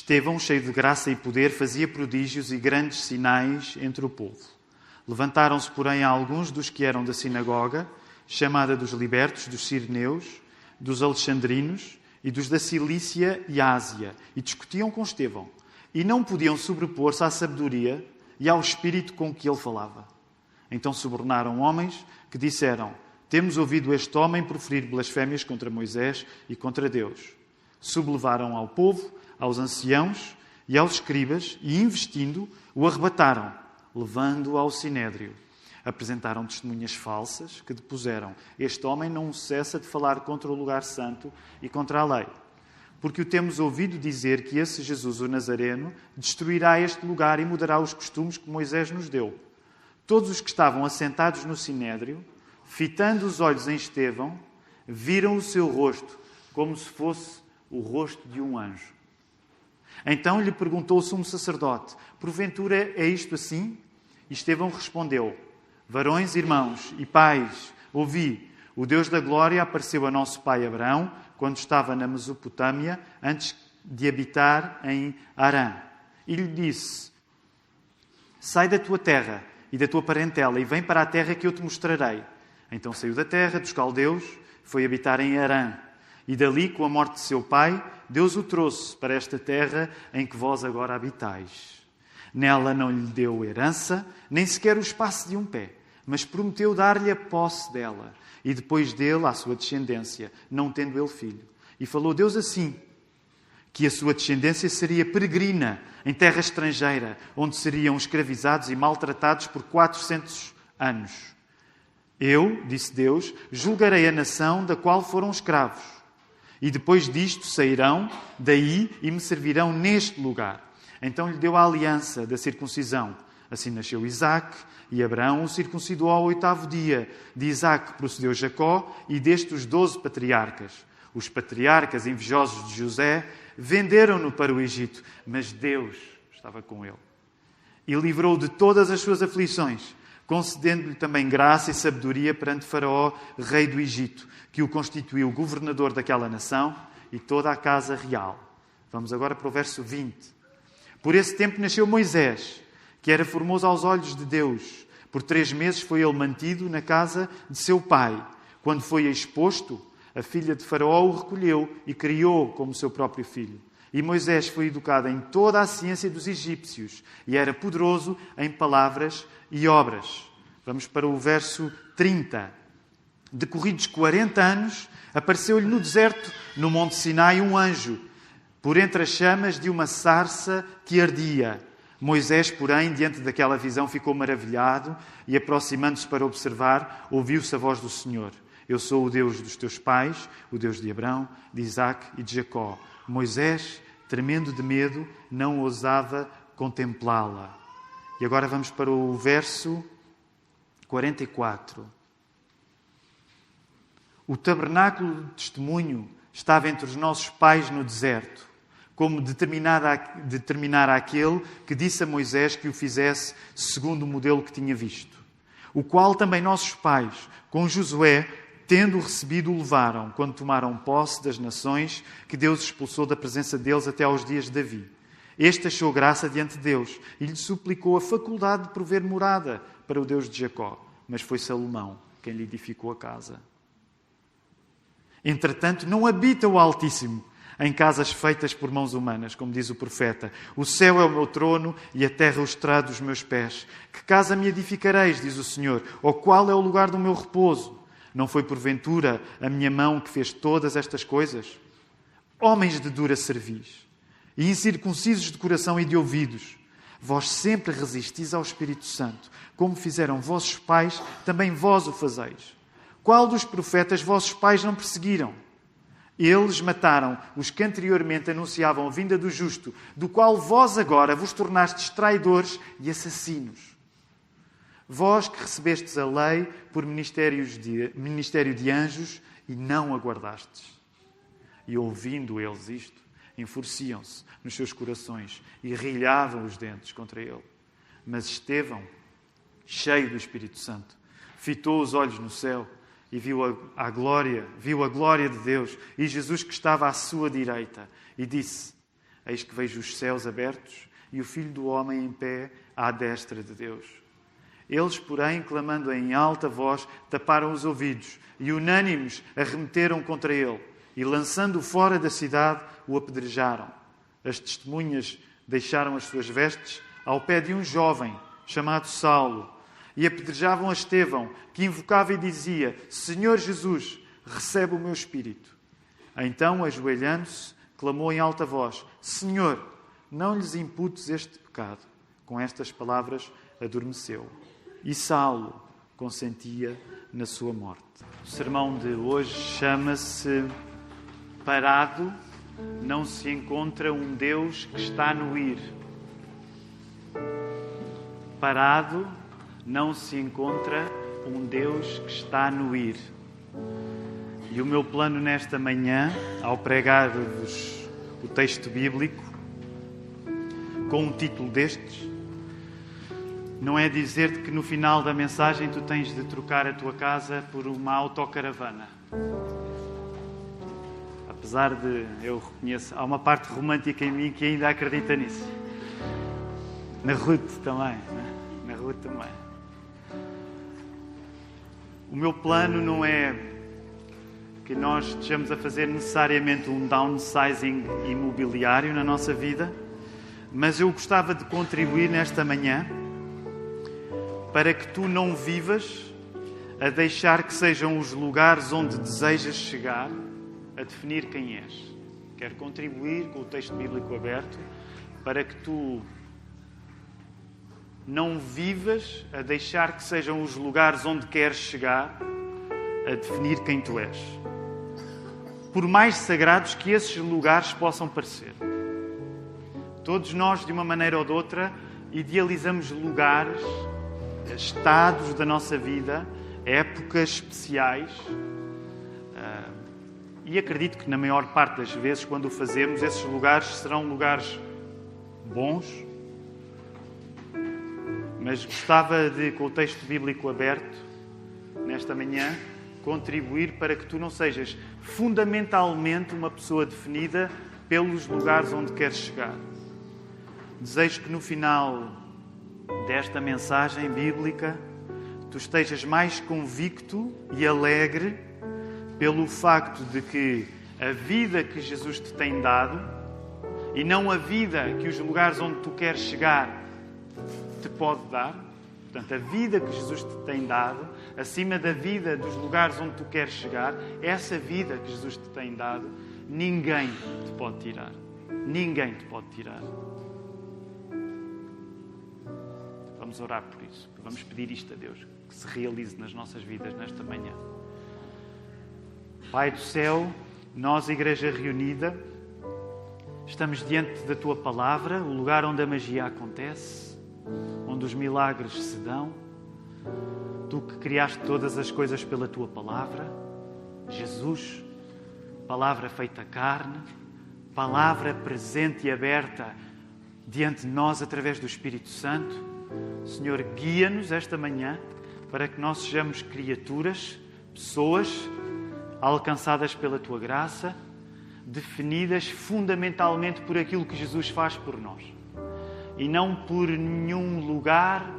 Estevão, cheio de graça e poder, fazia prodígios e grandes sinais entre o povo. Levantaram-se, porém, alguns dos que eram da sinagoga, chamada dos libertos, dos sirneus, dos alexandrinos e dos da Cilícia e Ásia, e discutiam com Estevão, e não podiam sobrepor-se à sabedoria e ao espírito com que ele falava. Então subornaram homens que disseram: Temos ouvido este homem proferir blasfémias contra Moisés e contra Deus. Sublevaram ao povo aos anciãos e aos escribas e, investindo, o arrebataram, levando-o ao sinédrio. Apresentaram testemunhas falsas que depuseram: Este homem não cessa de falar contra o lugar santo e contra a lei. Porque o temos ouvido dizer que esse Jesus, o Nazareno, destruirá este lugar e mudará os costumes que Moisés nos deu. Todos os que estavam assentados no sinédrio, fitando os olhos em Estevão, viram o seu rosto como se fosse o rosto de um anjo. Então lhe perguntou o sumo sacerdote: Porventura é isto assim? E Estevão respondeu: Varões, irmãos e pais, ouvi. O Deus da glória apareceu a nosso pai Abraão quando estava na Mesopotâmia, antes de habitar em Arã. E lhe disse: Sai da tua terra e da tua parentela e vem para a terra que eu te mostrarei. Então saiu da terra dos caldeus, foi habitar em Arã. E dali, com a morte de seu pai, Deus o trouxe para esta terra em que vós agora habitais. Nela não lhe deu herança, nem sequer o espaço de um pé, mas prometeu dar-lhe a posse dela, e depois dele à sua descendência, não tendo ele filho. E falou Deus assim: que a sua descendência seria peregrina em terra estrangeira, onde seriam escravizados e maltratados por 400 anos. Eu, disse Deus, julgarei a nação da qual foram escravos e depois disto sairão daí e me servirão neste lugar. Então lhe deu a aliança da circuncisão. Assim nasceu Isaac, e Abraão o circuncidou ao oitavo dia. De Isaac procedeu Jacó, e deste os doze patriarcas. Os patriarcas invejosos de José venderam-no para o Egito, mas Deus estava com ele. E livrou de todas as suas aflições, concedendo-lhe também graça e sabedoria perante Faraó, rei do Egito, que o constituiu governador daquela nação e toda a casa real. Vamos agora para o verso 20. Por esse tempo nasceu Moisés, que era formoso aos olhos de Deus. Por três meses foi ele mantido na casa de seu pai. Quando foi exposto, a filha de Faraó o recolheu e criou como seu próprio filho. E Moisés foi educado em toda a ciência dos egípcios e era poderoso em palavras e obras. Vamos para o verso 30. Decorridos 40 anos, apareceu-lhe no deserto, no Monte Sinai, um anjo, por entre as chamas de uma sarça que ardia. Moisés, porém, diante daquela visão, ficou maravilhado e, aproximando-se para observar, ouviu-se a voz do Senhor. Eu sou o Deus dos teus pais, o Deus de Abraão, de Isaac e de Jacó. Moisés, tremendo de medo, não ousava contemplá-la. E agora vamos para o verso 44. O tabernáculo de testemunho estava entre os nossos pais no deserto, como determinar aquele que disse a Moisés que o fizesse segundo o modelo que tinha visto. O qual também nossos pais, com Josué, tendo recebido, o levaram quando tomaram posse das nações que Deus expulsou da presença deles até aos dias de Davi. Este achou graça diante de Deus e lhe suplicou a faculdade de prover morada para o Deus de Jacó. Mas foi Salomão quem lhe edificou a casa. Entretanto, não habita o Altíssimo em casas feitas por mãos humanas, como diz o profeta. O céu é o meu trono e a terra o estrado dos meus pés. Que casa me edificareis, diz o Senhor, ou qual é o lugar do meu repouso? Não foi porventura a minha mão que fez todas estas coisas? Homens de dura cerviz e incircuncisos de coração e de ouvidos, vós sempre resistis ao Espírito Santo, como fizeram vossos pais, também vós o fazeis. Qual dos profetas vossos pais não perseguiram? Eles mataram os que anteriormente anunciavam a vinda do justo, do qual vós agora vos tornastes traidores e assassinos. Vós que recebestes a lei por de, ministério de anjos e não aguardastes. E ouvindo eles isto, enfureciam-se nos seus corações e rilhavam os dentes contra ele. Mas Estevão, cheio do Espírito Santo, fitou os olhos no céu e viu a, a, glória, viu a glória de Deus e Jesus que estava à sua direita e disse: Eis que vejo os céus abertos e o Filho do Homem em pé à destra de Deus. Eles, porém, clamando em alta voz, taparam os ouvidos e, unânimes, arremeteram contra ele e, lançando-o fora da cidade, o apedrejaram. As testemunhas deixaram as suas vestes ao pé de um jovem chamado Saulo e apedrejavam a Estevão, que invocava e dizia: Senhor Jesus, recebe o meu espírito. Então, ajoelhando-se, clamou em alta voz: Senhor, não lhes imputes este pecado. Com estas palavras, adormeceu. E Saulo consentia na sua morte. O sermão de hoje chama-se Parado não se encontra um Deus que está no ir. Parado não se encontra um Deus que está no ir. E o meu plano nesta manhã, ao pregar-vos o texto bíblico, com um título destes, não é dizer-te que no final da mensagem tu tens de trocar a tua casa por uma autocaravana. Apesar de eu reconheço, há uma parte romântica em mim que ainda acredita nisso. Na Ruth também, né? na Ruth também. O meu plano não é que nós estejamos a fazer necessariamente um downsizing imobiliário na nossa vida, mas eu gostava de contribuir nesta manhã para que tu não vivas a deixar que sejam os lugares onde desejas chegar a definir quem és. Quero contribuir com o texto bíblico aberto para que tu não vivas a deixar que sejam os lugares onde queres chegar a definir quem tu és. Por mais sagrados que esses lugares possam parecer. Todos nós, de uma maneira ou de outra, idealizamos lugares, estados da nossa vida, épocas especiais e acredito que na maior parte das vezes, quando o fazemos, esses lugares serão lugares bons. Mas gostava de, com o texto bíblico aberto, nesta manhã, contribuir para que tu não sejas fundamentalmente uma pessoa definida pelos lugares onde queres chegar. Desejo que no final desta mensagem bíblica tu estejas mais convicto e alegre pelo facto de que a vida que Jesus te tem dado e não a vida que os lugares onde tu queres chegar te pode dar. Portanto, a vida que Jesus te tem dado, acima da vida dos lugares onde tu queres chegar, essa vida que Jesus te tem dado, ninguém te pode tirar. Ninguém te pode tirar. Vamos orar por isso. Vamos pedir isto a Deus, que se realize nas nossas vidas nesta manhã. Pai do céu, nós, Igreja Reunida, estamos diante da tua palavra, o lugar onde a magia acontece, onde os milagres se dão. Tu que criaste todas as coisas pela tua palavra, Jesus, palavra feita carne, palavra presente e aberta diante de nós através do Espírito Santo. Senhor, guia-nos esta manhã para que nós sejamos criaturas, pessoas alcançadas pela tua graça, definidas fundamentalmente por aquilo que Jesus faz por nós e não por nenhum lugar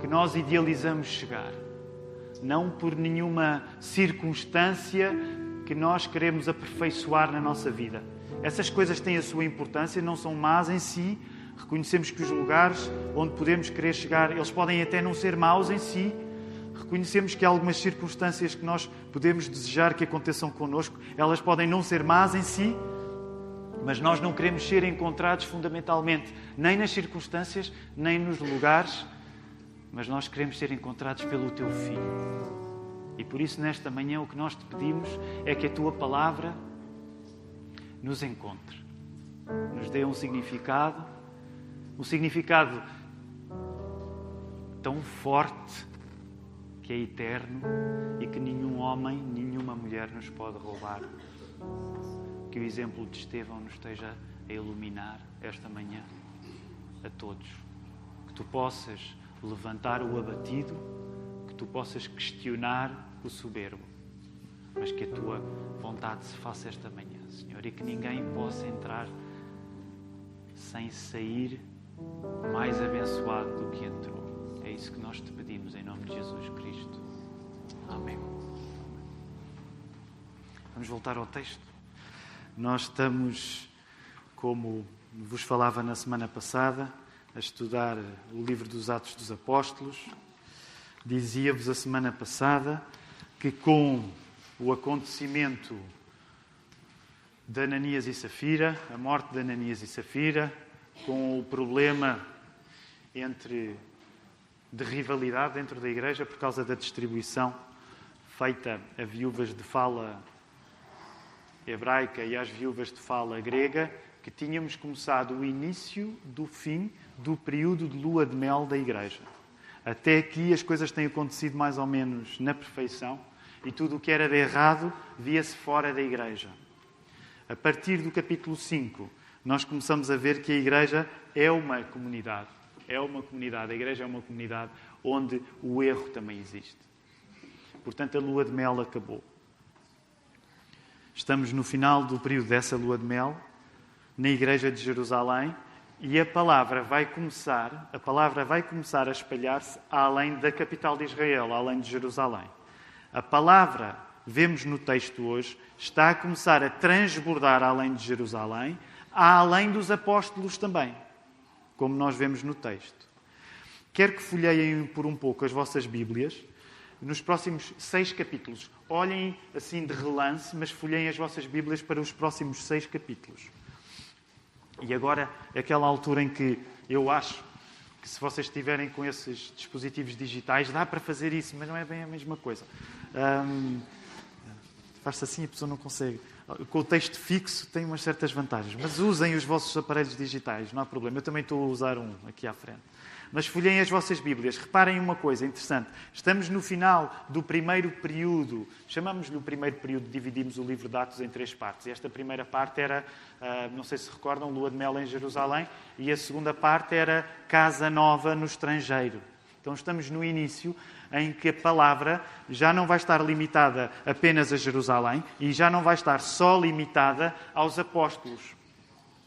que nós idealizamos chegar, não por nenhuma circunstância que nós queremos aperfeiçoar na nossa vida. Essas coisas têm a sua importância, não são más em si. Reconhecemos que os lugares onde podemos querer chegar, eles podem até não ser maus em si, reconhecemos que há algumas circunstâncias que nós podemos desejar que aconteçam connosco, elas podem não ser más em si, mas nós não queremos ser encontrados fundamentalmente nem nas circunstâncias, nem nos lugares, mas nós queremos ser encontrados pelo Teu Filho. E por isso, nesta manhã, o que nós te pedimos é que a Tua palavra nos encontre, nos dê um significado, um significado tão forte que é eterno e que nenhum homem, nenhuma mulher nos pode roubar. Que o exemplo de Estevão nos esteja a iluminar esta manhã a todos. Que tu possas levantar o abatido, que tu possas questionar o soberbo, mas que a tua vontade se faça esta manhã, Senhor, e que ninguém possa entrar sem sair mais abençoado do que entrou. É isso que nós te pedimos em nome de Jesus Cristo. Amém. Vamos voltar ao texto. Nós estamos, como vos falava na semana passada, a estudar o livro dos Atos dos Apóstolos. Dizia-vos a semana passada que com o acontecimento de Ananias e Safira, a morte de Ananias e Safira, com o problema entre de rivalidade dentro da igreja por causa da distribuição feita a viúvas de fala hebraica e às viúvas de fala grega, que tínhamos começado o início do fim do período de lua de mel da igreja. Até aqui as coisas têm acontecido mais ou menos na perfeição e tudo o que era de errado via-se fora da igreja. A partir do capítulo 5, nós começamos a ver que a igreja é uma comunidade. É uma comunidade. A igreja é uma comunidade onde o erro também existe. Portanto, a lua de mel acabou. Estamos no final do período dessa lua de mel, na igreja de Jerusalém, e a palavra vai começar, a palavra vai começar a espalhar-se além da capital de Israel, além de Jerusalém. A palavra, vemos no texto hoje, está a começar a transbordar além de Jerusalém, além dos apóstolos também, como nós vemos no texto. Quero que folheiem por um pouco as vossas Bíblias nos próximos seis capítulos. Olhem assim de relance, mas folheiem as vossas Bíblias para os próximos seis capítulos. E agora, aquela altura em que eu acho que se vocês estiverem com esses dispositivos digitais, dá para fazer isso, mas não é bem a mesma coisa. Um, Faz-se assim, a pessoa não consegue. Com o texto fixo tem umas certas vantagens, mas usem os vossos aparelhos digitais, não há problema. Eu também estou a usar um aqui à frente. Mas folhem as vossas Bíblias. Reparem uma coisa interessante. Estamos no final do primeiro período. Chamamos-lhe o primeiro período, dividimos o livro de Atos em três partes. Esta primeira parte era, ah, não sei se recordam, Lua de Mel em Jerusalém. E a segunda parte era Casa Nova no estrangeiro. Então estamos no início em que a palavra já não vai estar limitada apenas a Jerusalém e já não vai estar só limitada aos apóstolos.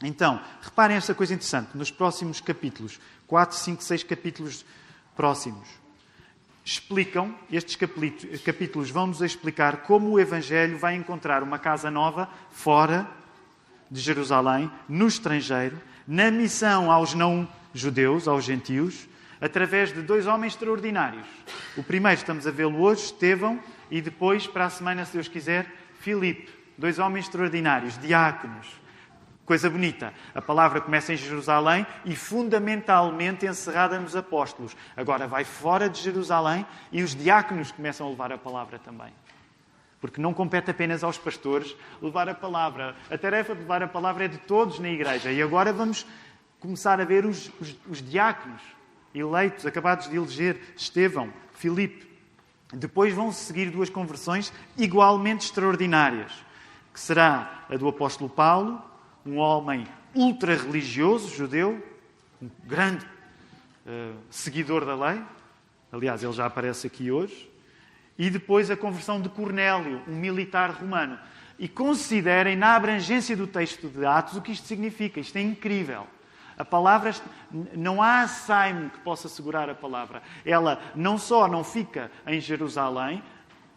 Então, reparem esta coisa interessante. Nos próximos capítulos, 4, 5, 6 capítulos próximos, explicam, estes capítulos vão-nos explicar como o Evangelho vai encontrar uma casa nova fora de Jerusalém, no estrangeiro, na missão aos não-judeus, aos gentios, através de dois homens extraordinários. O primeiro estamos a vê-lo hoje, Estevão, e depois, para a semana, se Deus quiser, Filipe. Dois homens extraordinários, diáconos Coisa bonita. A palavra começa em Jerusalém e fundamentalmente encerrada nos apóstolos. Agora vai fora de Jerusalém e os diáconos começam a levar a palavra também. Porque não compete apenas aos pastores levar a palavra. A tarefa de levar a palavra é de todos na igreja. E agora vamos começar a ver os, os, os diáconos eleitos, acabados de eleger, Estevão, Filipe. Depois vão seguir duas conversões igualmente extraordinárias, que será a do apóstolo Paulo um homem ultra-religioso, judeu, um grande uh, seguidor da lei. Aliás, ele já aparece aqui hoje. E depois a conversão de Cornélio, um militar romano. E considerem, na abrangência do texto de Atos, o que isto significa. Isto é incrível. A palavra, não há saimo que possa segurar a palavra. Ela não só não fica em Jerusalém,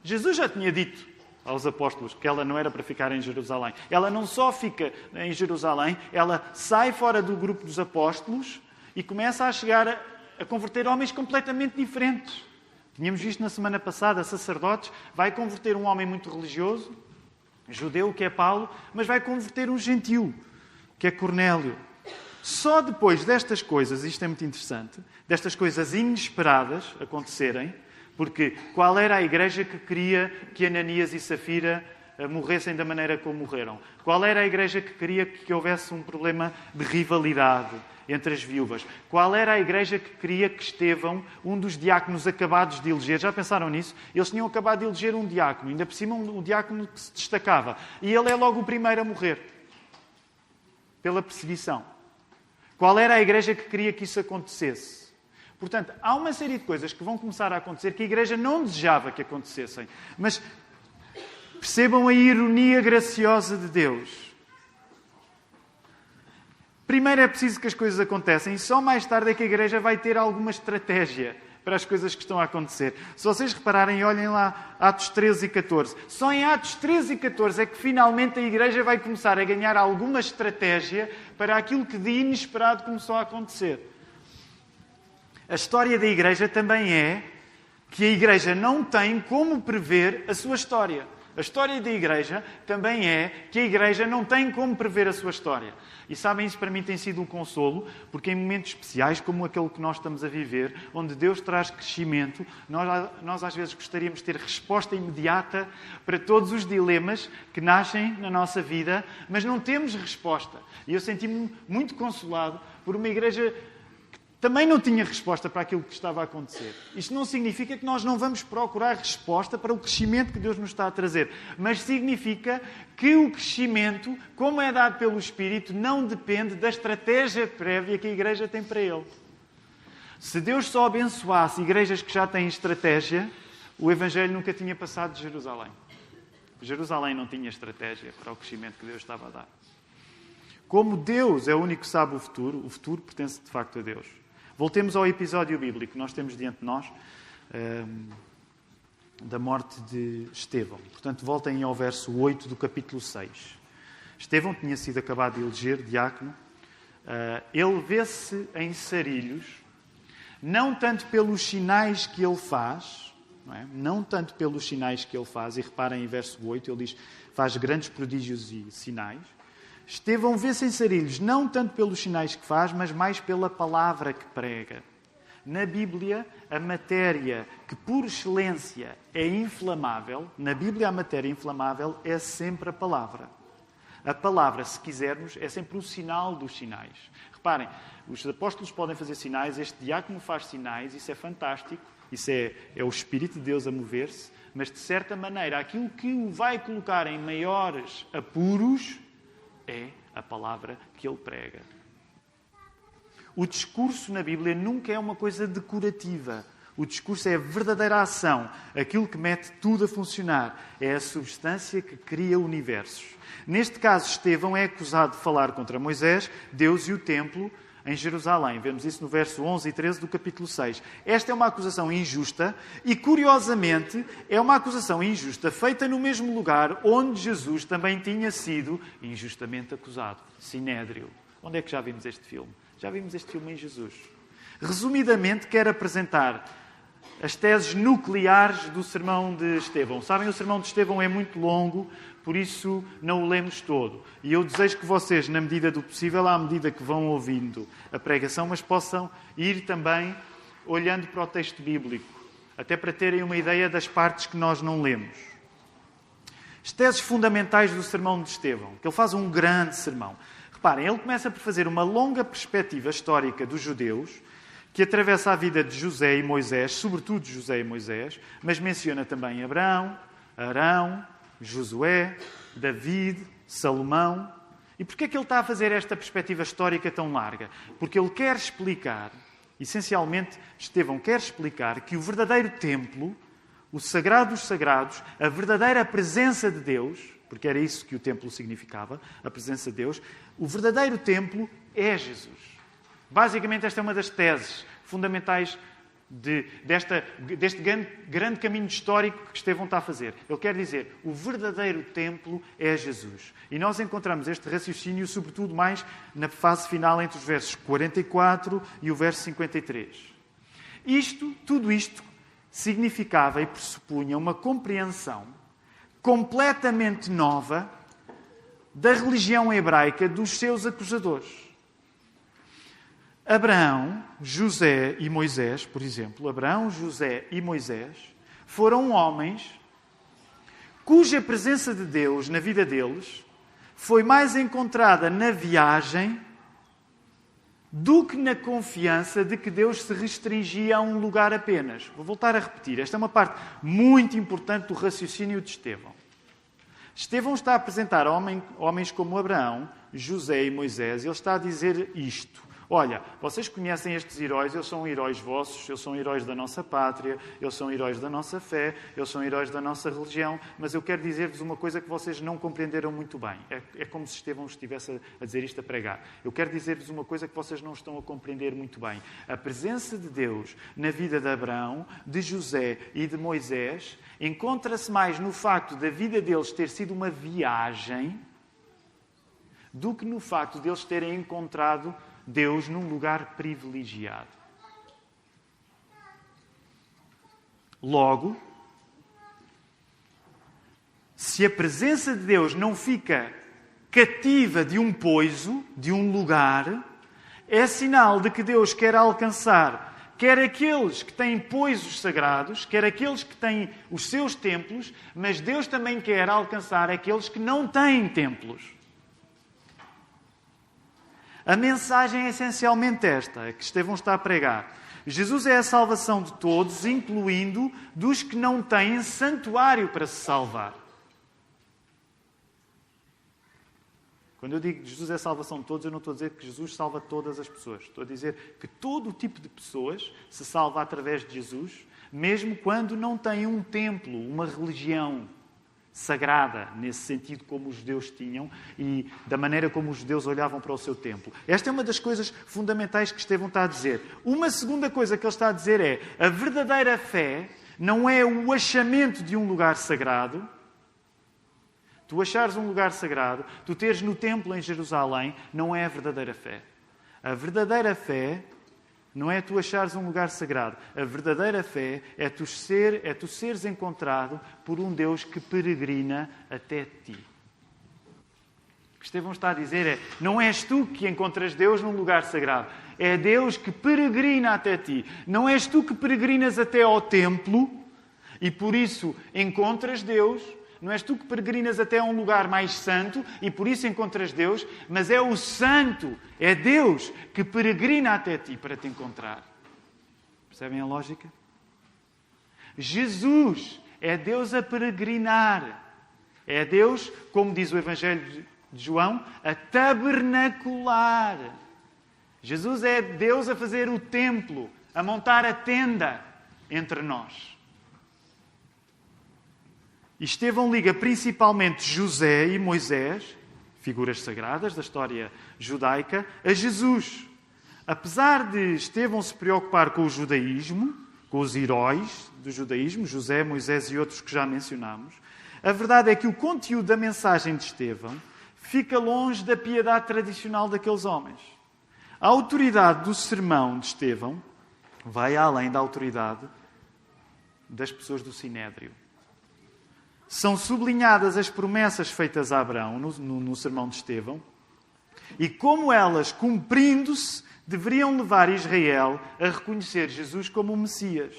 Jesus já tinha dito aos apóstolos que ela não era para ficar em Jerusalém. Ela não só fica em Jerusalém, ela sai fora do grupo dos apóstolos e começa a chegar a, a converter homens completamente diferentes. Tínhamos visto na semana passada, sacerdotes, vai converter um homem muito religioso, judeu, que é Paulo, mas vai converter um gentil, que é Cornélio. Só depois destas coisas, isto é muito interessante, destas coisas inesperadas acontecerem, porque qual era a igreja que queria que Ananias e Safira eh, morressem da maneira como morreram? Qual era a igreja que queria que houvesse um problema de rivalidade entre as viúvas? Qual era a igreja que queria que Estevão, um dos diáconos acabados de eleger, já pensaram nisso? Eles tinham acabado de eleger um diácono, ainda por cima um diácono que se destacava. E ele é logo o primeiro a morrer pela perseguição. Qual era a igreja que queria que isso acontecesse? Portanto, há uma série de coisas que vão começar a acontecer que a Igreja não desejava que acontecessem. Mas percebam a ironia graciosa de Deus. Primeiro é preciso que as coisas acontecem e só mais tarde é que a igreja vai ter alguma estratégia para as coisas que estão a acontecer. Se vocês repararem, olhem lá Atos 13 e 14. Só em Atos 13 e 14 é que finalmente a igreja vai começar a ganhar alguma estratégia para aquilo que de inesperado começou a acontecer. A história da igreja também é que a igreja não tem como prever a sua história. A história da igreja também é que a igreja não tem como prever a sua história. E sabem, isso para mim tem sido um consolo, porque em momentos especiais, como aquele que nós estamos a viver, onde Deus traz crescimento, nós, nós às vezes gostaríamos de ter resposta imediata para todos os dilemas que nascem na nossa vida, mas não temos resposta. E eu senti-me muito consolado por uma igreja também não tinha resposta para aquilo que estava a acontecer. Isto não significa que nós não vamos procurar resposta para o crescimento que Deus nos está a trazer, mas significa que o crescimento, como é dado pelo Espírito, não depende da estratégia prévia que a igreja tem para ele. Se Deus só abençoasse igrejas que já têm estratégia, o Evangelho nunca tinha passado de Jerusalém. Jerusalém não tinha estratégia para o crescimento que Deus estava a dar. Como Deus é o único que sabe o futuro, o futuro pertence de facto a Deus. Voltemos ao episódio bíblico que nós temos diante de nós, um, ehm, da morte de Estevão. Portanto, voltem ao verso 8 do capítulo 6. Estevão tinha sido acabado de eleger diácono. Uh, ele vê-se em sarilhos, não tanto pelos sinais que ele faz, não, é? não tanto pelos sinais que ele faz, e reparem em verso 8, ele diz: faz grandes prodígios e sinais Estevão vê-se em sarilhos, não tanto pelos sinais que faz, mas mais pela palavra que prega. Na Bíblia, a matéria que por excelência é inflamável, na Bíblia a matéria inflamável é sempre a palavra. A palavra, se quisermos, é sempre o sinal dos sinais. Reparem, os apóstolos podem fazer sinais, este diácono faz sinais, isso é fantástico, isso é, é o Espírito de Deus a mover-se, mas de certa maneira, aquilo que o vai colocar em maiores apuros é a palavra que ele prega. O discurso na Bíblia nunca é uma coisa decorativa. O discurso é a verdadeira ação, aquilo que mete tudo a funcionar. É a substância que cria universos. Neste caso, Estevão é acusado de falar contra Moisés, Deus e o templo, em Jerusalém. Vemos isso no verso 11 e 13 do capítulo 6. Esta é uma acusação injusta e, curiosamente, é uma acusação injusta feita no mesmo lugar onde Jesus também tinha sido injustamente acusado Sinédrio. Onde é que já vimos este filme? Já vimos este filme em Jesus. Resumidamente, quero apresentar as teses nucleares do sermão de Estevão. Sabem, o sermão de Estevão é muito longo, por isso não o lemos todo. E eu desejo que vocês, na medida do possível, à medida que vão ouvindo a pregação, mas possam ir também olhando para o texto bíblico, até para terem uma ideia das partes que nós não lemos. As teses fundamentais do sermão de Estevão, que ele faz um grande sermão. Reparem, ele começa por fazer uma longa perspectiva histórica dos judeus, que atravessa a vida de José e Moisés, sobretudo José e Moisés, mas menciona também Abraão, Arão, Josué, David, Salomão. E porquê é que ele está a fazer esta perspectiva histórica tão larga? Porque ele quer explicar, essencialmente, Estevão quer explicar que o verdadeiro templo, o sagrado dos sagrados, a verdadeira presença de Deus, porque era isso que o templo significava, a presença de Deus, o verdadeiro templo é Jesus. Basicamente, esta é uma das teses fundamentais de, desta, deste grande, grande, caminho histórico que Estevão está a fazer. Ele quer dizer, o verdadeiro templo é Jesus. E nós encontramos este raciocínio, sobretudo, mais na fase final, entre os versos 44 e o verso 53. Isto, tudo isto, significava e pressupunha uma compreensão completamente nova da religião hebraica dos seus acusadores. Abraão, José e Moisés, por exemplo, Abraão, José e Moisés foram homens cuja presença de Deus na vida deles foi mais encontrada na viagem do que na confiança de que Deus se restringia a um lugar apenas. Vou voltar a repetir, esta é uma parte muito importante do raciocínio de Estevão. Estevão está a apresentar homens como Abraão, José e Moisés, e ele está a dizer isto. Olha, vocês conhecem estes heróis, eles são heróis vossos, eles são heróis da nossa pátria, eles são heróis da nossa fé, eles são heróis da nossa religião, mas eu quero dizer-vos uma coisa que vocês não compreenderam muito bem. É, é como se Estevão estivesse a, a dizer isto a pregar. Eu quero dizer-vos uma coisa que vocês não estão a compreender muito bem. A presença de Deus na vida de Abraão, de José e de Moisés encontra-se mais no facto da vida deles ter sido uma viagem do que no facto de eles terem encontrado Deus num lugar privilegiado. Logo, se a presença de Deus não fica cativa de um poiso, de um lugar, é sinal de que Deus quer alcançar quer aqueles que têm poisos sagrados, quer aqueles que têm os seus templos, mas Deus também quer alcançar aqueles que não têm templos. A mensagem é essencialmente esta, que Estevão está a pregar. Jesus é a salvação de todos, incluindo dos que não têm santuário para se salvar. Quando eu digo que Jesus é a salvação de todos, eu não estou a dizer que Jesus salva todas as pessoas. Estou a dizer que todo o tipo de pessoas se salva através de Jesus, mesmo quando não têm um templo, uma religião, sagrada, nesse sentido como os judeus tinham e da maneira como os judeus olhavam para o seu templo. Esta é uma das coisas fundamentais que Estevão está a dizer. Uma segunda coisa que ele está a dizer é: a verdadeira fé não é o achamento de um lugar sagrado. Tu achares um lugar sagrado, tu teres no templo em Jerusalém, não é a verdadeira fé. A verdadeira fé não é tu achares um lugar sagrado. A verdadeira fé é tu, ser, é tu seres encontrado por um Deus que peregrina até ti. O que Estevão está a dizer é: não és tu que encontras Deus num lugar sagrado. É Deus que peregrina até ti. Não és tu que peregrinas até ao templo e por isso encontras Deus não és tu que peregrinas até a um lugar mais santo e por isso encontras Deus, mas é o santo, é Deus que peregrina até ti para te encontrar. Percebem a lógica? Jesus é Deus a peregrinar. É Deus, como diz o Evangelho de João, a tabernacular. Jesus é Deus a fazer o templo, a montar a tenda entre nós. Estevão liga principalmente José e Moisés, figuras sagradas da história judaica, a Jesus. Apesar de Estevão se preocupar com o judaísmo, com os heróis do judaísmo, José, Moisés e outros que já mencionamos, a verdade é que o conteúdo da mensagem de Estevão fica longe da piedade tradicional daqueles homens. A autoridade do sermão de Estevão vai além da autoridade das pessoas do Sinédrio são sublinhadas as promessas feitas a Abraão no, no, no sermão de Estevão e como elas, cumprindo-se, deveriam levar Israel a reconhecer Jesus como o Messias.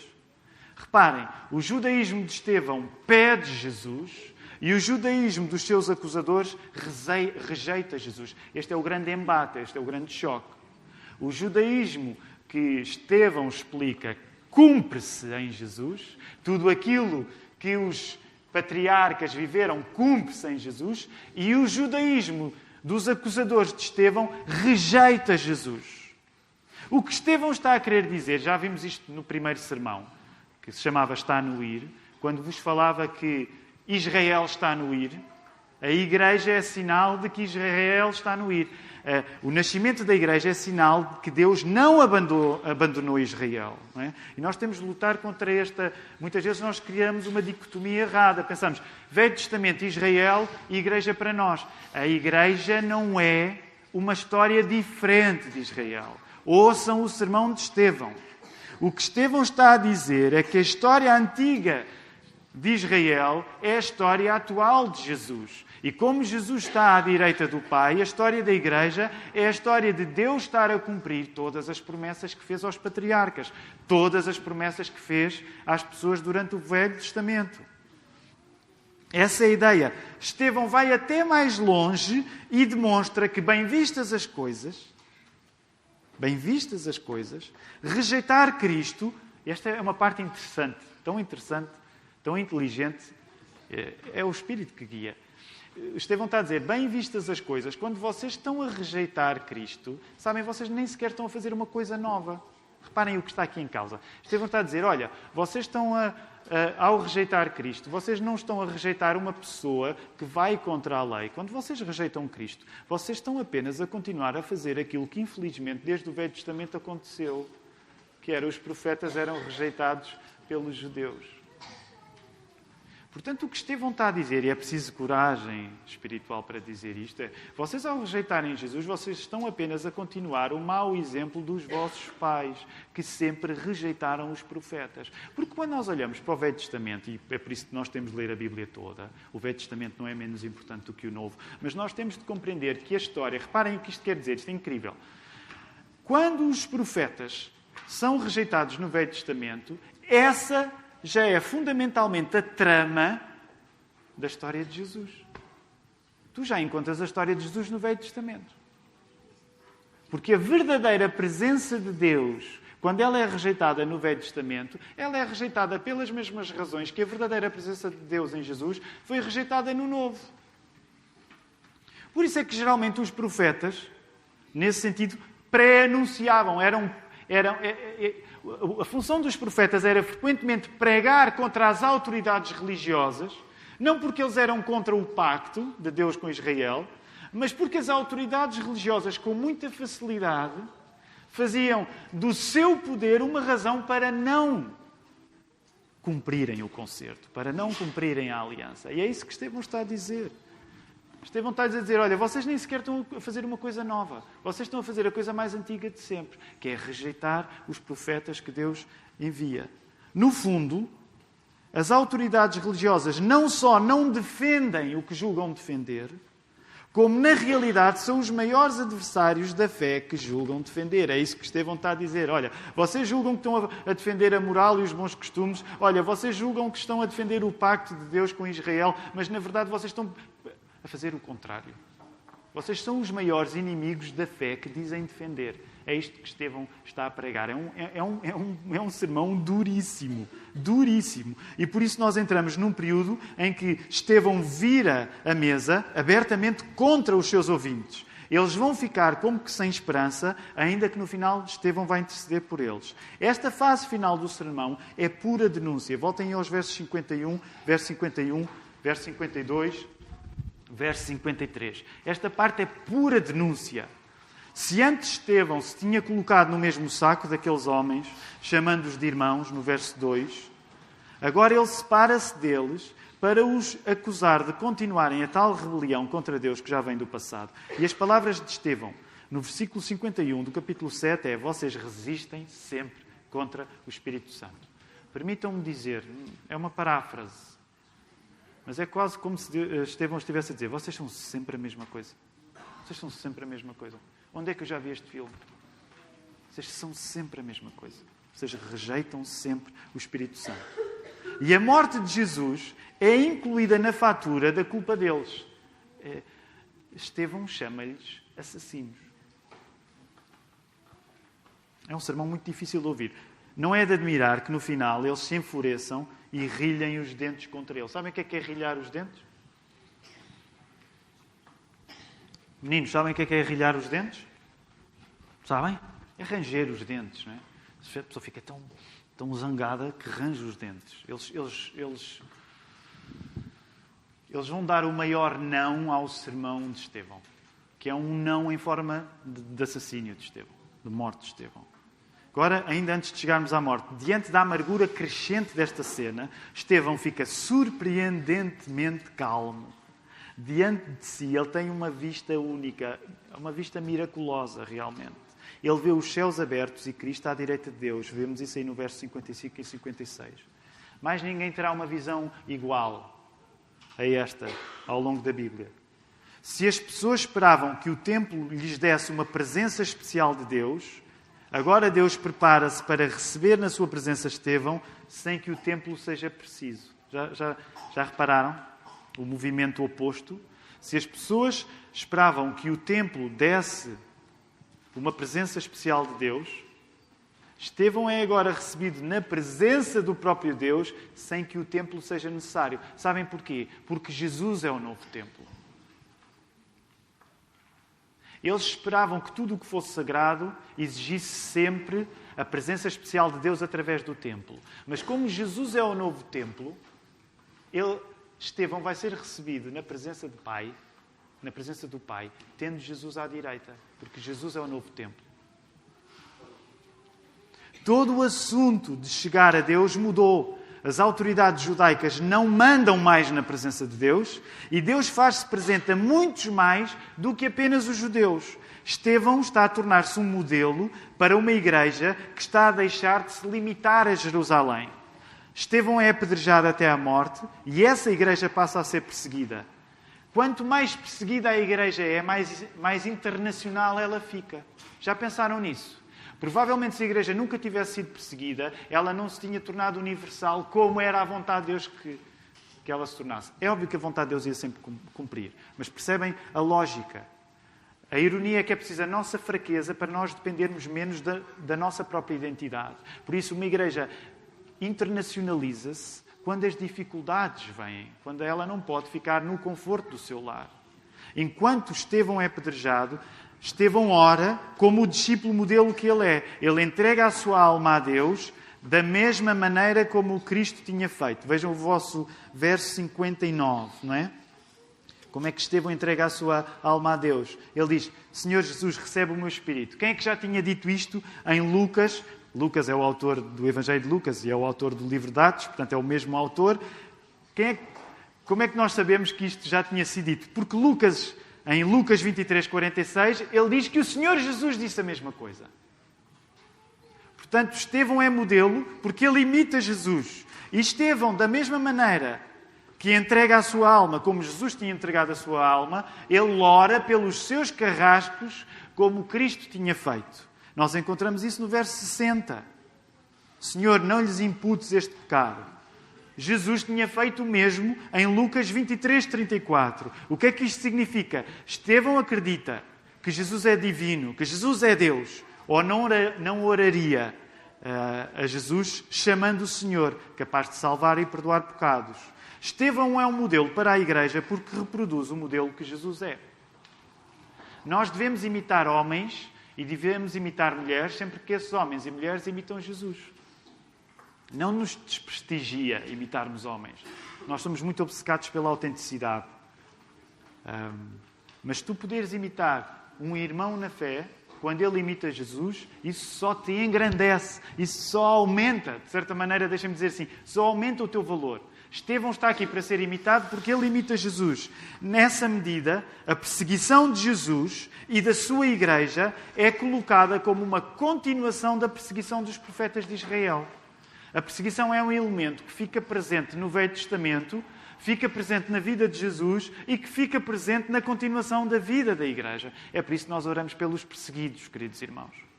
Reparem, o judaísmo de Estevão pede Jesus e o judaísmo dos seus acusadores rejeita Jesus. Este é o grande embate, este é o grande choque. O judaísmo que Estevão explica cumpre-se em Jesus, tudo aquilo que os patriarcas viveram cumpre-se em Jesus e o judaísmo dos acusadores de Estevão rejeita Jesus. O que Estevão está a querer dizer, já vimos isto no primeiro sermão, que se chamava Está no Ir, quando vos falava que Israel está no Ir, a igreja é sinal de que Israel está no Ir. Eh, o nascimento da igreja é sinal de que Deus não abandonou, abandonou Israel. É? E nós temos de lutar contra esta. Muitas vezes nós criamos uma dicotomia errada. Pensamos, Velho Testamento, Israel e igreja para nós. A igreja não é uma história diferente de Israel. Ouçam o sermão de Estevão. O que Estevão está a dizer é que a história antiga de Israel é a história atual de Jesus. E como Jesus está à direita do Pai, a história da Igreja é a história de Deus estar a cumprir todas as promessas que fez aos patriarcas, todas as promessas que fez às pessoas durante o Velho Testamento. Essa é a ideia. Estevão vai até mais longe e demonstra que, bem vistas as coisas, bem vistas as coisas, rejeitar Cristo, esta é uma parte interessante, tão interessante, tão inteligente, é, é o Espírito que guia Estevão está a dizer, bem vistas as coisas, quando vocês estão a rejeitar Cristo, sabem, vocês nem sequer estão a fazer uma coisa nova. Reparem o que está aqui em causa. Estevão está a dizer, olha, vocês estão a, a, ao rejeitar Cristo, vocês não estão a rejeitar uma pessoa que vai contra a lei. Quando vocês rejeitam Cristo, vocês estão apenas a continuar a fazer aquilo que, infelizmente, desde o Velho Testamento aconteceu, que era os profetas eram rejeitados pelos judeus. Portanto, o que Estevão está a dizer, e é preciso coragem espiritual para dizer isto, é: vocês, ao rejeitarem Jesus, vocês estão apenas a continuar o mau exemplo dos vossos pais, que sempre rejeitaram os profetas. Porque quando nós olhamos para o Velho Testamento, e é por isso que nós temos de ler a Bíblia toda, o Velho Testamento não é menos importante do que o Novo, mas nós temos de compreender que a história, reparem o que isto quer dizer, isto é incrível. Quando os profetas são rejeitados no Velho Testamento, essa já é fundamentalmente a trama da história de Jesus. Tu já encontras a história de Jesus no Velho Testamento. Porque a verdadeira presença de Deus, quando ela é rejeitada no Velho Testamento, ela é rejeitada pelas mesmas razões que a verdadeira presença de Deus em Jesus foi rejeitada no Novo. Por isso é que geralmente os profetas, nesse sentido, pré-anunciavam, eram, eram, é, é, é a função dos profetas era frequentemente pregar contra as autoridades religiosas, não porque eles eram contra o pacto de Deus com Israel, mas porque as autoridades religiosas, com muita facilidade, faziam do seu poder uma razão para não cumprirem o concerto, para não cumprirem a aliança. E é isso que Estevão está a dizer. Estevão está a dizer: olha, vocês nem sequer estão a fazer uma coisa nova. Vocês estão a fazer a coisa mais antiga de sempre, que é rejeitar os profetas que Deus envia. No fundo, as autoridades religiosas não só não defendem o que julgam defender, como na realidade são os maiores adversários da fé que julgam defender. É isso que Estevão está a dizer. Olha, vocês julgam que estão a defender a moral e os bons costumes. Olha, vocês julgam que estão a defender o pacto de Deus com Israel, mas na verdade vocês estão fazer o contrário. Vocês são os maiores inimigos da fé que dizem defender. É isto que Estevão está a pregar. É um, é, é um, é um, é um sermão duríssimo. Duríssimo. E por isso nós entramos num período em que Estevão vira a mesa abertamente contra os seus ouvintes. Eles vão ficar como que sem esperança, ainda que no final Estevão vai interceder por eles. Esta fase final do sermão é pura denúncia. Voltem aos versos 51, verso 51, verso 52 verso 53. Esta parte é pura denúncia. Se antes Estevão se tinha colocado no mesmo saco daqueles homens, chamando-os de irmãos, no verso 2, agora ele separa-se deles para os acusar de continuarem a tal rebelião contra Deus que já vem do passado. E as palavras de Estevão, no versículo 51 do capítulo 7, é: Vocês resistem sempre contra o Espírito Santo. Permitam-me dizer, é uma paráfrase, mas é quase como se eh, Estevão estivesse a dizer: vocês são sempre a mesma coisa. Vocês são sempre a mesma coisa. Onde é que eu já vi este filme? Vocês são sempre a mesma coisa. Vocês rejeitam sempre o Espírito Santo. E a morte de Jesus é incluída na fatura da culpa deles. É, Estevão chama-lhes assassinos. É um sermão muito difícil de ouvir. Não é de admirar que no final eles se enfureçam e rilhem os dentes contra ele. Sabem o que é, que é rilhar os dentes? Meninos, sabem o que é, que é rilhar os dentes? Sabem? É ranger os dentes, não é? A pessoa fica tão, tão zangada que range os dentes. Eles, eles, eles, eles vão dar o maior não ao sermão de Estevão, que é um não em forma de, de assassínio de Estevão, de morte de Estevão. Agora, ainda antes de chegarmos à morte, diante da amargura crescente desta cena, Estevão fica surpreendentemente calmo. Diante de si, ele tem uma vista única, uma vista miraculosa, realmente. Ele vê os céus abertos e Cristo à direita de Deus. Vemos isso aí no verso 55 e 56. Mais ninguém terá uma visão igual a esta ao longo da Bíblia. Se as pessoas esperavam que o templo lhes desse uma presença especial de Deus, Agora Deus prepara-se para receber na sua presença Estevão sem que o templo seja preciso. Já, já, já repararam o movimento oposto? Se as pessoas esperavam que o templo desse uma presença especial de Deus, Estevão é agora recebido na presença do próprio Deus sem que o templo seja necessário. Sabem porquê? Porque Jesus é o novo templo. Eles esperavam que tudo o que fosse sagrado exigisse sempre a presença especial de Deus através do templo. Mas como Jesus é o novo templo, ele, Estevão vai ser recebido na presença Pai, na presença do Pai, tendo Jesus à direita, porque Jesus é o novo templo. Todo o assunto de chegar a Deus mudou. As autoridades judaicas não mandam mais na presença de Deus e Deus faz-se presente a muitos mais do que apenas os judeus. Estevão está a tornar-se um modelo para uma igreja que está a deixar de se limitar a Jerusalém. Estevão é apedrejado até à morte e essa igreja passa a ser perseguida. Quanto mais perseguida a igreja é, mais, mais internacional ela fica. Já pensaram nisso? Provavelmente, se a igreja nunca tivesse sido perseguida, ela não se tinha tornado universal como era a vontade de Deus que, que ela se tornasse. É óbvio que a vontade de Deus ia sempre cumprir, mas percebem a lógica. A ironia é que é preciso a nossa fraqueza para nós dependermos menos da, da nossa própria identidade. Por isso, uma igreja internacionaliza-se quando as dificuldades vêm, quando ela não pode ficar no conforto do seu lar. Enquanto Estevão é apedrejado, Estevão ora como o discípulo modelo que ele é. Ele entrega a sua alma a Deus da mesma maneira como o Cristo tinha feito. Vejam o vosso verso 59, não é? Como é que Estevão entrega a sua alma a Deus? Ele diz: Senhor Jesus, recebe o meu espírito. Quem é que já tinha dito isto em Lucas? Lucas é o autor do Evangelho de Lucas e é o autor do livro de Atos, portanto é o mesmo autor. É, como é que nós sabemos que isto já tinha sido dito? Porque Lucas em Lucas 23, 46, ele diz que o Senhor Jesus disse a mesma coisa. Portanto, Estevão é modelo porque ele imita Jesus. E Estevão, da mesma maneira que entrega a sua alma, como Jesus tinha entregado a sua alma, ele ora pelos seus carrascos, como Cristo tinha feito. Nós encontramos isso no verso 60. Senhor, não lhes imputes este pecado. Jesus tinha feito o mesmo em Lucas 23, 34. O que é que isto significa? Estevão acredita que Jesus é divino, que Jesus é Deus, ou não, não oraria uh, a Jesus chamando o Senhor, capaz de salvar e perdoar pecados. Estevão é um modelo para a igreja porque reproduz o modelo que Jesus é. Nós devemos imitar homens e devemos imitar mulheres sempre que esses homens e mulheres imitam Jesus. Não nos desprestigia imitarmos homens. Nós somos muito obcecados pela autenticidade. Um, mas tu poderes imitar um irmão na fé, quando ele imita Jesus, isso só te engrandece, isso só aumenta, de certa maneira, deixa-me dizer assim, só aumenta o teu valor. Estevão está aqui para ser imitado porque ele imita Jesus. Nessa medida, a perseguição de Jesus e da sua igreja é colocada como uma continuação da perseguição dos profetas de Israel. A perseguição é um elemento que fica presente no Velho Testamento, fica presente na vida de Jesus e que fica presente na continuação da vida da Igreja. É por isso que nós oramos pelos perseguidos, queridos irmãos.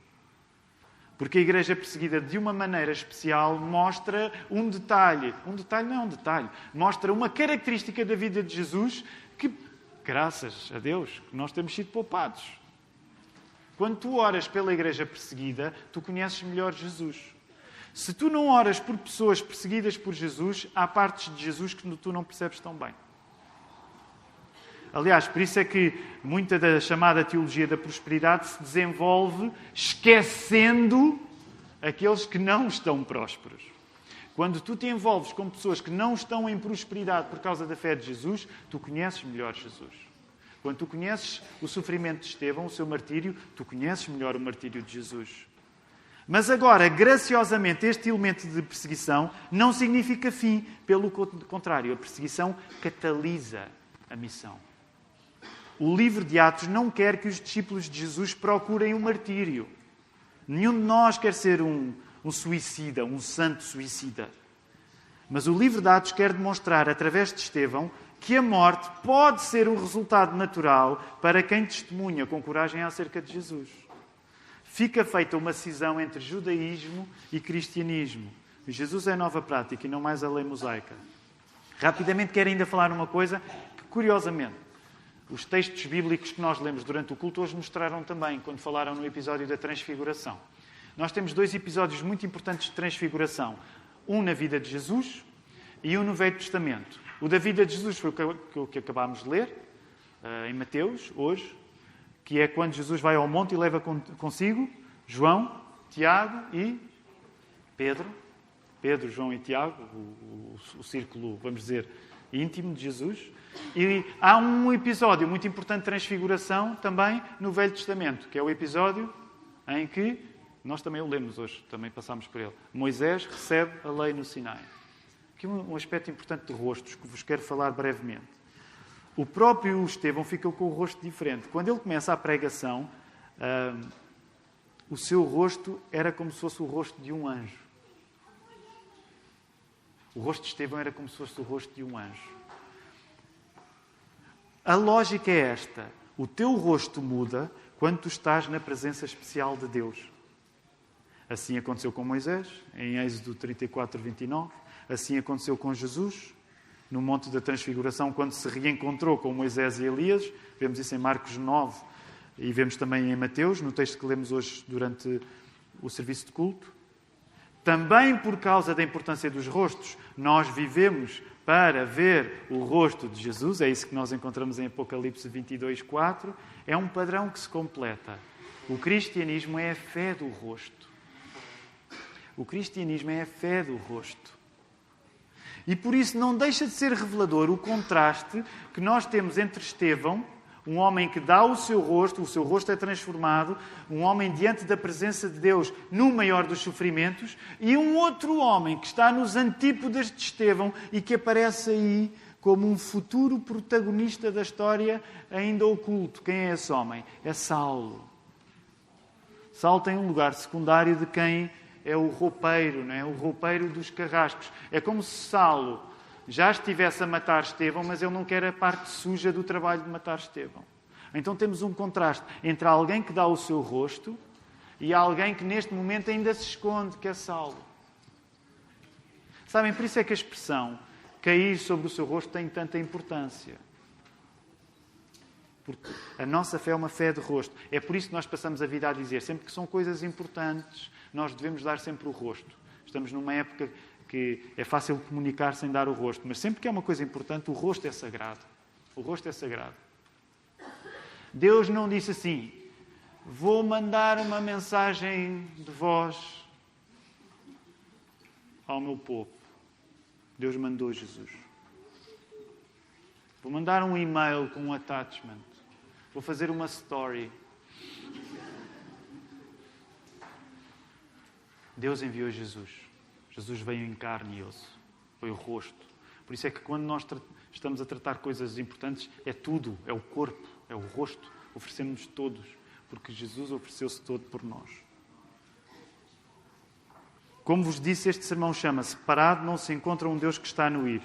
Porque a igreja perseguida de uma maneira especial mostra um detalhe. Um detalhe não é um detalhe. Mostra uma característica da vida de Jesus que, graças a Deus, nós temos sido poupados. Quando tu oras pela igreja perseguida, tu conheces melhor Jesus. Se tu não oras por pessoas perseguidas por Jesus, há partes de Jesus que tu não percebes tão bem. Aliás, por isso é que muita da chamada teologia da prosperidade se desenvolve esquecendo aqueles que não estão prósperos. Quando tu te envolves com pessoas que não estão em prosperidade por causa da fé de Jesus, tu conheces melhor Jesus. Quando tu conheces o sofrimento de Estevão, o seu martírio, tu conheces melhor o martírio de Jesus. Mas agora, graciosamente, este elemento de perseguição não significa fim. Pelo contrário, a perseguição catalisa a missão. O livro de Atos não quer que os discípulos de Jesus procurem o um martírio. Nenhum de nós quer ser um, um suicida, um santo suicida. Mas o livro de Atos quer demonstrar, através de Estevão, que a morte pode ser um resultado natural para quem testemunha com coragem acerca de Jesus fica feita uma cisão entre judaísmo e cristianismo. Jesus é nova prática e não mais a lei mosaica. Rapidamente quero ainda falar uma coisa que, curiosamente, os textos bíblicos que nós lemos durante o culto hoje mostraram também, quando falaram no episódio da transfiguração. Nós temos dois episódios muito importantes de transfiguração. Um na vida de Jesus e um no Velho Testamento. O da vida de Jesus foi o que acabámos de ler, eh, em Mateus, hoje, que é quando Jesus vai ao monte e leva consigo João, Tiago e Pedro. Pedro, João e Tiago, o, o, o círculo, vamos dizer, íntimo de Jesus. E há um episódio muito importante de transfiguração também no Velho Testamento, que é o episódio em que nós também o lemos hoje, também passámos por ele. Moisés recebe a lei no Sinai. Aqui um aspecto importante de rostos que vos quero falar brevemente. O próprio Estevão fica com o rosto diferente. Quando ele começa a pregação, o seu rosto era como se fosse o rosto de um anjo. O rosto de Estevão era como se fosse o rosto de um anjo. A lógica é esta: o teu rosto muda quando tu estás na presença especial de Deus. Assim aconteceu com Moisés, em Êxodo 34, 29. Assim aconteceu com Jesus, no Monte da Transfiguração, quando se reencontrou com Moisés e Elias. Vemos isso em Marcos 9 e vemos também em Mateus, no texto que lemos hoje durante o serviço de culto. Também por causa da importância dos rostos, nós vivemos para ver o rosto de Jesus, é isso que nós encontramos em Apocalipse 22, 4. É um padrão que se completa. O cristianismo é a fé do rosto. O cristianismo é a fé do rosto. E por isso não deixa de ser revelador o contraste que nós temos entre Estevão, um homem que dá o seu rosto, o seu rosto é transformado, um homem diante da presença de Deus no maior dos sofrimentos, e um outro homem que está nos antípodas de Estevão e que aparece aí como um futuro protagonista da história ainda oculto. Quem é esse homem? É Saulo. Saulo tem um lugar secundário de quem é o roupeiro, não é? o roupeiro dos carrascos. É como se Saulo já estivesse a matar Estevão, mas ele não quer a parte suja do trabalho de matar Estevão. Então temos um contraste entre alguém que dá o seu rosto e alguém que neste momento ainda se esconde, que é Saulo. Sabem, por isso é que a expressão cair sobre o seu rosto tem tanta importância. Porque a nossa fé é uma fé de rosto. É por isso que nós passamos a vida a dizer, sempre que são coisas importantes, nós devemos dar sempre o rosto. Estamos numa época que é fácil comunicar sem dar o rosto, mas sempre que é uma coisa importante, o rosto é sagrado. O rosto é sagrado. Deus não disse assim: vou mandar uma mensagem de voz ao meu povo. Deus mandou Jesus. Vou mandar um e-mail com um attachment. Vou fazer uma story. Deus enviou Jesus. Jesus veio em carne e osso. Foi o rosto. Por isso é que quando nós estamos a tratar coisas importantes, é tudo, é o corpo, é o rosto. Oferecemos todos, porque Jesus ofereceu-se todo por nós. Como vos disse, este sermão chama-se Parado não se encontra um Deus que está no ir.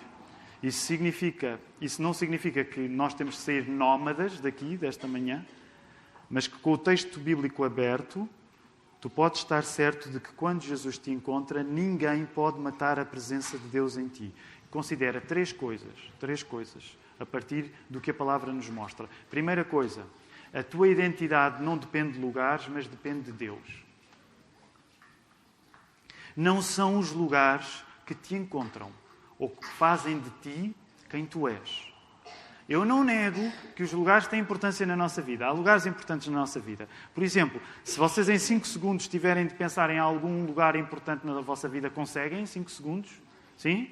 Isso, significa, isso não significa que nós temos de ser nómadas daqui, desta manhã, mas que com o texto bíblico aberto, Tu podes estar certo de que quando Jesus te encontra, ninguém pode matar a presença de Deus em ti. Considera três coisas, três coisas, a partir do que a palavra nos mostra. Primeira coisa, a tua identidade não depende de lugares, mas depende de Deus. Não são os lugares que te encontram ou que fazem de ti quem tu és. Eu não nego que os lugares têm importância na nossa vida. Há lugares importantes na nossa vida. Por exemplo, se vocês em 5 segundos tiverem de pensar em algum lugar importante na vossa vida, conseguem em 5 segundos? Sim?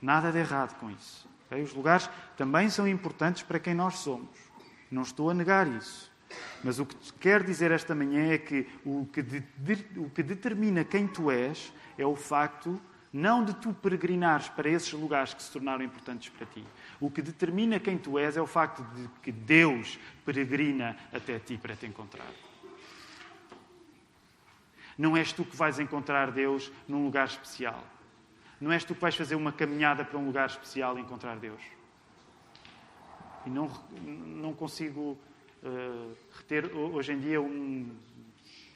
Nada de errado com isso. Okay? Os lugares também são importantes para quem nós somos. Não estou a negar isso. Mas o que quero dizer esta manhã é que o que, de, de, o que determina quem tu és é o facto não de tu peregrinares para esses lugares que se tornaram importantes para ti. O que determina quem tu és é o facto de que Deus peregrina até ti para te encontrar. Não és tu que vais encontrar Deus num lugar especial. Não és tu que vais fazer uma caminhada para um lugar especial e encontrar Deus. E não, não consigo uh, reter hoje em dia um.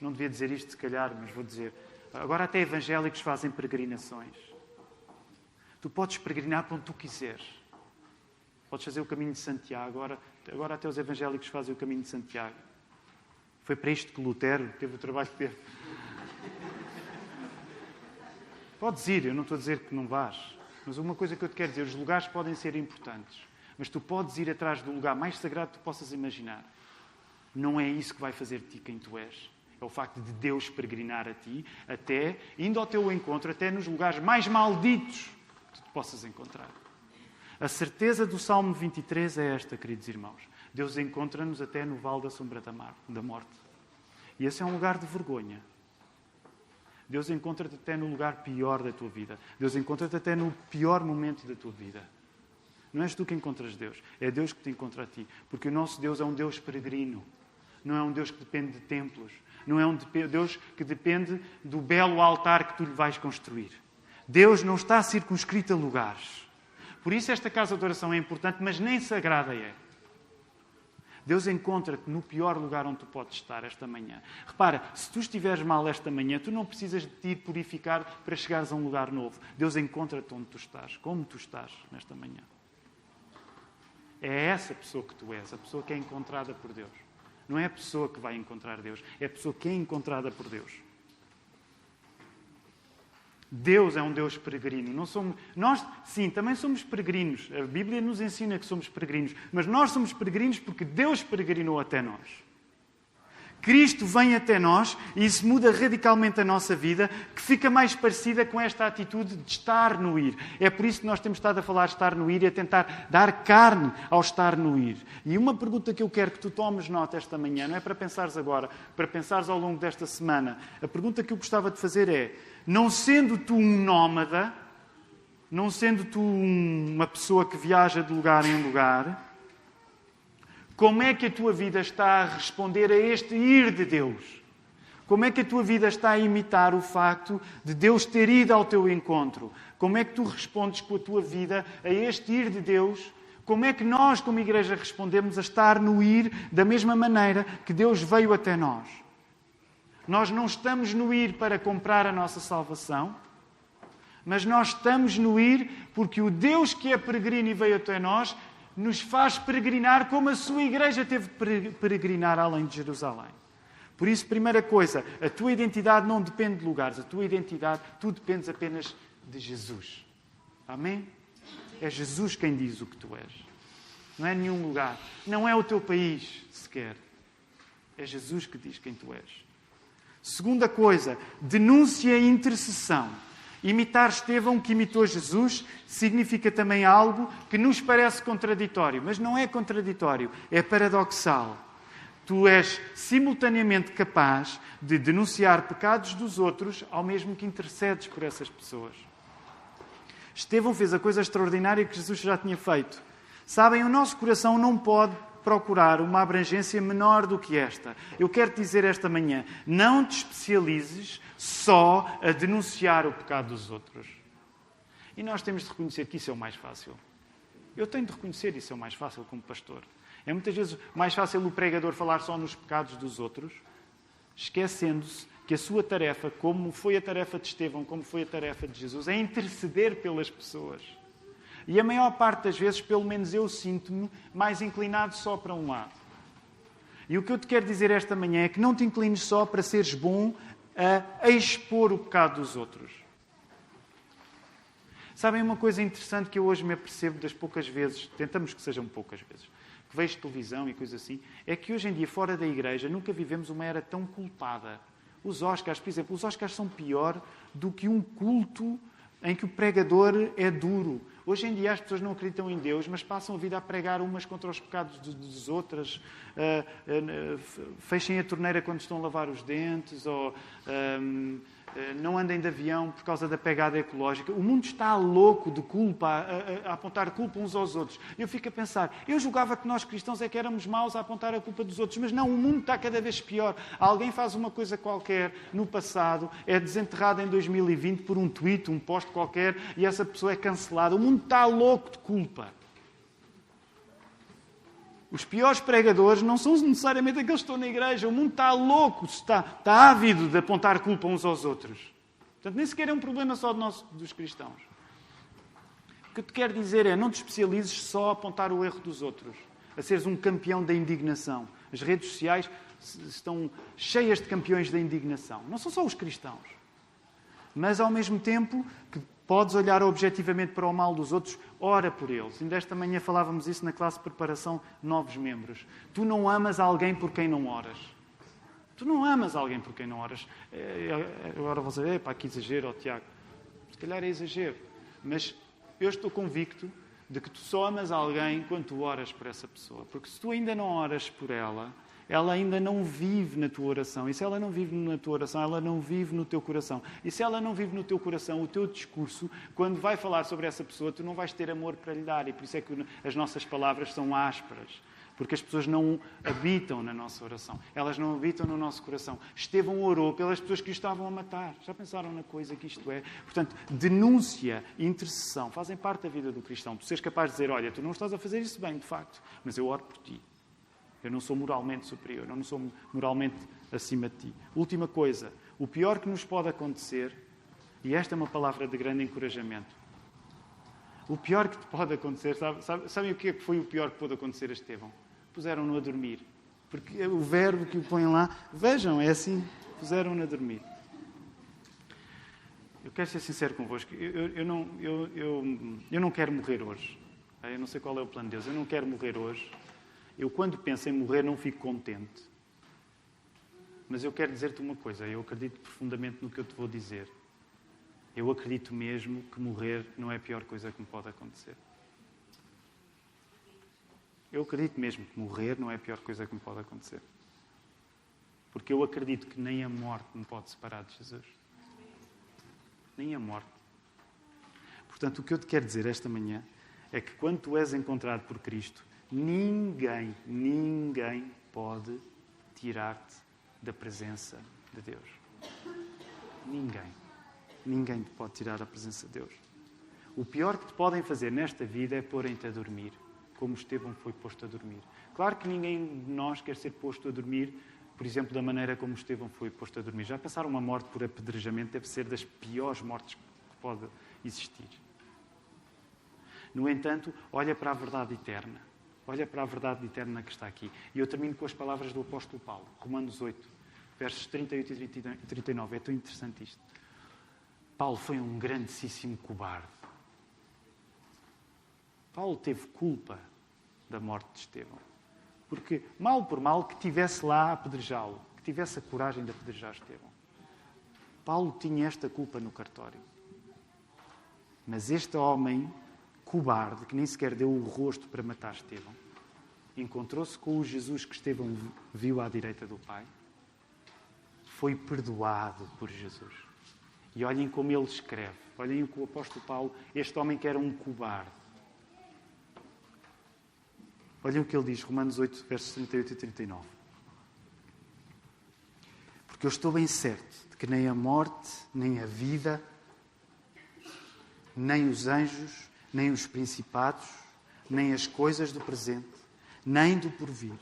Não devia dizer isto, se calhar, mas vou dizer Agora até evangélicos fazem peregrinações. Tu podes peregrinar para onde tu quiseres. Podes fazer o caminho de Santiago. Agora, agora até os evangélicos fazem o caminho de Santiago. Foi para isto que Lutero teve o trabalho que teve. Podes ir, eu não estou a dizer que não vás. Mas uma coisa que eu te quero dizer, os lugares podem ser importantes. Mas tu podes ir atrás do lugar mais sagrado que tu possas imaginar. Não é isso que vai fazer de ti quem tu és. É o facto de Deus peregrinar a ti, até indo ao teu encontro, até nos lugares mais malditos que tu possas encontrar. A certeza do Salmo 23 é esta, queridos irmãos. Deus encontra-nos até no vale da sombra da morte. E esse é um lugar de vergonha. Deus encontra-te até no lugar pior da tua vida. Deus encontra-te até no pior momento da tua vida. Não és tu que encontras Deus, é Deus que te encontra a ti. Porque o nosso Deus é um Deus peregrino. Não é um Deus que depende de templos. Não é um Deus que depende do belo altar que tu lhe vais construir. Deus não está circunscrito a lugares. Por isso esta casa de oração é importante, mas nem sagrada é. Deus encontra-te no pior lugar onde tu podes estar esta manhã. Repara, se tu estiveres mal esta manhã, tu não precisas de te ir purificar para chegares a um lugar novo. Deus encontra-te onde tu estás, como tu estás nesta manhã. É essa pessoa que tu és, a pessoa que é encontrada por Deus. Não é a pessoa que vai encontrar Deus, é a pessoa que é encontrada por Deus. Deus é um Deus peregrino. Não somos, nós, sim, também somos peregrinos. A Bíblia nos ensina que somos peregrinos. Mas nós somos peregrinos porque Deus peregrinou até nós. Cristo vem até nós e isso muda radicalmente a nossa vida, que fica mais parecida com esta atitude de estar no ir. É por isso que nós temos estado a falar estar no ir e a tentar dar carne ao estar no ir. E uma pergunta que eu quero que tu tomes nota esta manhã, não é para pensares agora, para pensares ao longo desta semana. A pergunta que eu gostava de fazer é: não sendo tu um nómada, não sendo tu uma pessoa que viaja de lugar em lugar, como é que a tua vida está a responder a este ir de Deus? Como é que a tua vida está a imitar o facto de Deus ter ido ao teu encontro? Como é que tu respondes com a tua vida a este ir de Deus? Como é que nós, como igreja, respondemos a estar no ir da mesma maneira que Deus veio até nós? Nós não estamos no ir para comprar a nossa salvação, mas nós estamos no ir porque o Deus que é peregrino e veio até nós nos faz peregrinar como a sua igreja teve de peregrinar além de Jerusalém. Por isso, primeira coisa, a tua identidade não depende de lugares, a tua identidade, tu dependes apenas de Jesus. Amém? É Jesus quem diz o que tu és. Não é nenhum lugar. Não é o teu país sequer. É Jesus que diz quem tu és. Segunda coisa, denúncia e intercessão. Imitar Estevão, que imitou Jesus, significa também algo que nos parece contraditório, mas não é contraditório, é paradoxal. Tu és simultaneamente capaz de denunciar pecados dos outros ao mesmo que intercedes por essas pessoas. Estevão fez a coisa extraordinária que Jesus já tinha feito. Sabem, o nosso coração não pode procurar uma abrangência menor do que esta. Eu quero dizer esta manhã: não te especializes só a denunciar o pecado dos outros. E nós temos de reconhecer que isso é o mais fácil. Eu tenho de reconhecer isso é o mais fácil como pastor. É muitas vezes mais fácil o pregador falar só nos pecados dos outros, esquecendo-se que a sua tarefa, como foi a tarefa de Estevão, como foi a tarefa de Jesus, é interceder pelas pessoas. E a maior parte das vezes, pelo menos eu sinto-me mais inclinado só para um lado. E o que eu te quero dizer esta manhã é que não te inclines só para seres bom a expor o pecado dos outros. Sabem uma coisa interessante que eu hoje me apercebo das poucas vezes, tentamos que sejam poucas vezes, que vejo televisão e coisas assim, é que hoje em dia, fora da igreja, nunca vivemos uma era tão culpada. Os Oscars, por exemplo, os Oscars são pior do que um culto em que o pregador é duro. Hoje em dia as pessoas não acreditam em Deus, mas passam a vida a pregar umas contra os pecados das outras. Uh, uh, fechem a torneira quando estão a lavar os dentes, ou uh, não andem de avião por causa da pegada ecológica. O mundo está louco de culpa, a, a, a, apontar culpa uns aos outros. Eu fico a pensar, eu julgava que nós cristãos é que éramos maus a apontar a culpa dos outros, mas não, o mundo está cada vez pior. Alguém faz uma coisa qualquer no passado, é desenterrado em 2020 por um tweet, um post qualquer, e essa pessoa é cancelada. O mundo está louco de culpa. Os piores pregadores não são necessariamente aqueles que estão na igreja. O mundo está louco, está, está ávido de apontar culpa uns aos outros. Portanto, nem sequer é um problema só dos cristãos. O que eu te quero dizer é, não te especializes só a apontar o erro dos outros, a seres um campeão da indignação. As redes sociais estão cheias de campeões da indignação. Não são só os cristãos. Mas, ao mesmo tempo, que Podes olhar objetivamente para o mal dos outros, ora por eles. Ainda esta manhã falávamos isso na classe de preparação novos membros. Tu não amas alguém por quem não oras. Tu não amas alguém por quem não oras. É, é, agora você dizer, pá, que exagero, oh, Tiago. Se calhar é exagero. Mas eu estou convicto de que tu só amas alguém quando tu oras por essa pessoa. Porque se tu ainda não oras por ela, ela ainda não vive na tua oração. E se ela não vive na tua oração, ela não vive no teu coração. E se ela não vive no teu coração, o teu discurso, quando vai falar sobre essa pessoa, tu não vais ter amor para lhe dar. E por isso é que as nossas palavras são ásperas. Porque as pessoas não habitam na nossa oração. Elas não habitam no nosso coração. Estevão orou pelas pessoas que o estavam a matar. Já pensaram na coisa que isto é? Portanto, denúncia e intercessão fazem parte da vida do cristão. Tu seres capaz de dizer: Olha, tu não estás a fazer isso bem, de facto, mas eu oro por ti. Eu não sou moralmente superior, eu não sou moralmente acima de ti. Última coisa, o pior que nos pode acontecer, e esta é uma palavra de grande encorajamento, o pior que te pode acontecer, sabe, sabe, sabem o que é foi o pior que pode acontecer a Estevão? Puseram-no a dormir. Porque o verbo que o põem lá, vejam, é assim, puseram-no a dormir. Eu quero ser sincero convosco, eu, eu, eu, não, eu, eu, eu não quero morrer hoje. Eu não sei qual é o plano de Deus, eu não quero morrer hoje. Eu, quando penso em morrer, não fico contente. Mas eu quero dizer-te uma coisa: eu acredito profundamente no que eu te vou dizer. Eu acredito mesmo que morrer não é a pior coisa que me pode acontecer. Eu acredito mesmo que morrer não é a pior coisa que me pode acontecer. Porque eu acredito que nem a morte me pode separar de Jesus. Nem a morte. Portanto, o que eu te quero dizer esta manhã é que quando tu és encontrado por Cristo, Ninguém, ninguém pode tirar-te da presença de Deus. Ninguém. Ninguém te pode tirar a presença de Deus. O pior que te podem fazer nesta vida é porem-te a dormir, como Estevão foi posto a dormir. Claro que ninguém de nós quer ser posto a dormir, por exemplo, da maneira como Estevão foi posto a dormir. Já passar uma morte por apedrejamento deve ser das piores mortes que pode existir. No entanto, olha para a verdade eterna. Olha para a verdade eterna que está aqui. E eu termino com as palavras do apóstolo Paulo, Romanos 8, versos 38 e 39. É tão interessante isto. Paulo foi um grandíssimo cobarde. Paulo teve culpa da morte de Estevão. Porque, mal por mal, que tivesse lá a apedrejá-lo, que tivesse a coragem de apedrejar Estevão. Paulo tinha esta culpa no cartório. Mas este homem cobarde, que nem sequer deu o rosto para matar Estevão, encontrou-se com o Jesus que Estevão viu à direita do Pai, foi perdoado por Jesus. E olhem como ele escreve, olhem o que o apóstolo Paulo, este homem que era um cobarde. Olhem o que ele diz, Romanos 8, versos 38 e 39. Porque eu estou bem certo de que nem a morte, nem a vida, nem os anjos, nem os principados, nem as coisas do presente, nem do porvir,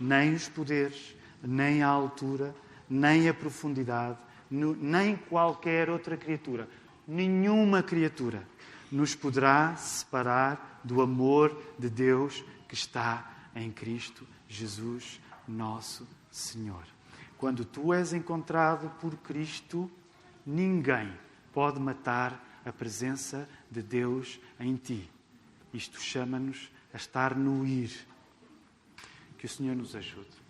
nem os poderes, nem a altura, nem a profundidade, nem qualquer outra criatura, nenhuma criatura nos poderá separar do amor de Deus que está em Cristo Jesus, nosso Senhor. Quando tu és encontrado por Cristo, ninguém pode matar a presença de Deus em ti. Isto chama-nos a estar no ir. Que o Senhor nos ajude.